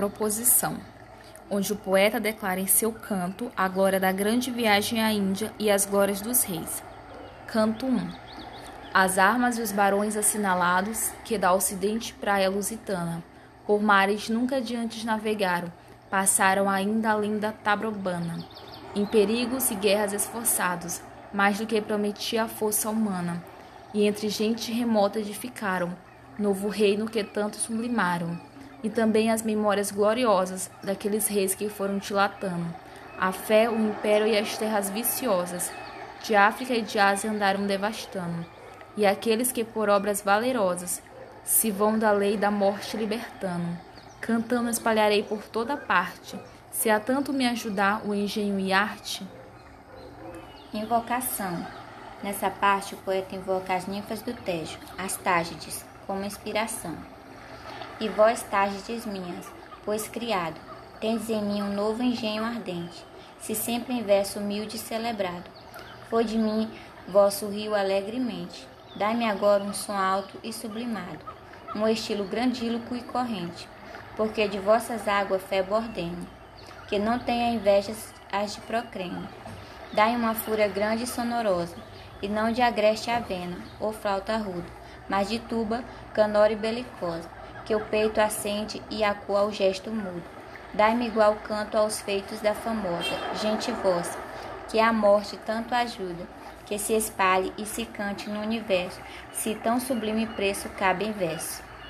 Proposição, onde o poeta declara em seu canto a glória da grande viagem à Índia e as glórias dos reis. Canto 1. As armas e os barões assinalados, que da ocidente praia lusitana, por mares nunca antes navegaram, passaram ainda além da Tabrobana, em perigos e guerras esforçados, mais do que prometia a força humana, e entre gente remota edificaram, novo reino que tanto sublimaram e também as memórias gloriosas daqueles reis que foram dilatando. A fé, o império e as terras viciosas de África e de Ásia andaram devastando, e aqueles que por obras valerosas se vão da lei da morte libertando. Cantando espalharei por toda parte, se há tanto me ajudar o engenho e arte. Invocação. Nessa parte, o poeta invoca as ninfas do Tejo, as Tágides, como inspiração. E vós, Tágides minhas, pois criado, tendes em mim um novo engenho ardente, se sempre em verso humilde celebrado. Foi de mim vosso rio alegremente, dai-me agora um som alto e sublimado, um estilo grandíloco e corrente, porque de vossas águas fé bordene, que não tenha invejas as de Procrene. Dai uma fúria grande e sonorosa, e não de agreste avena ou flauta ruda, mas de tuba, canora e belicosa que o peito acende e acua ao gesto mudo. Dai-me igual canto aos feitos da famosa, gente vossa, que a morte tanto ajuda, que se espalhe e se cante no universo, se tão sublime preço cabe em verso.